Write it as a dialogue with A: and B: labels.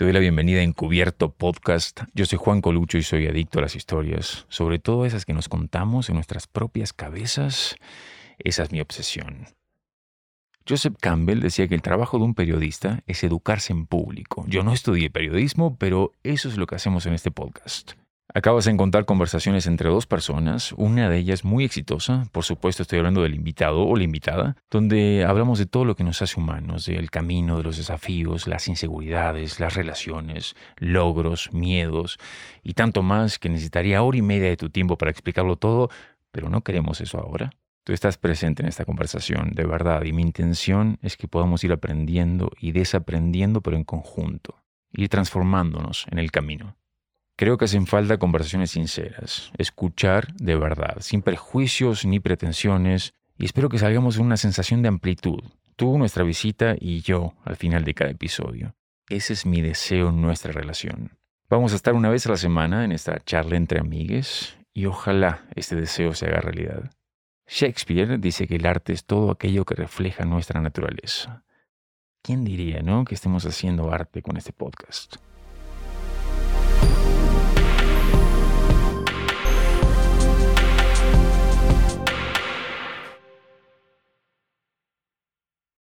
A: Te doy la bienvenida a Encubierto Podcast. Yo soy Juan Colucho y soy adicto a las historias, sobre todo esas que nos contamos en nuestras propias cabezas. Esa es mi obsesión. Joseph Campbell decía que el trabajo de un periodista es educarse en público. Yo no estudié periodismo, pero eso es lo que hacemos en este podcast. Acabas de encontrar conversaciones entre dos personas, una de ellas muy exitosa, por supuesto estoy hablando del invitado o la invitada, donde hablamos de todo lo que nos hace humanos, del camino, de los desafíos, las inseguridades, las relaciones, logros, miedos y tanto más que necesitaría hora y media de tu tiempo para explicarlo todo, pero no queremos eso ahora. Tú estás presente en esta conversación, de verdad, y mi intención es que podamos ir aprendiendo y desaprendiendo, pero en conjunto, ir transformándonos en el camino. Creo que hacen falta conversaciones sinceras, escuchar de verdad, sin prejuicios ni pretensiones, y espero que salgamos una sensación de amplitud, tú, nuestra visita y yo al final de cada episodio. Ese es mi deseo en nuestra relación. Vamos a estar una vez a la semana en esta charla entre amigues y ojalá este deseo se haga realidad. Shakespeare dice que el arte es todo aquello que refleja nuestra naturaleza. ¿Quién diría, no, que estemos haciendo arte con este podcast?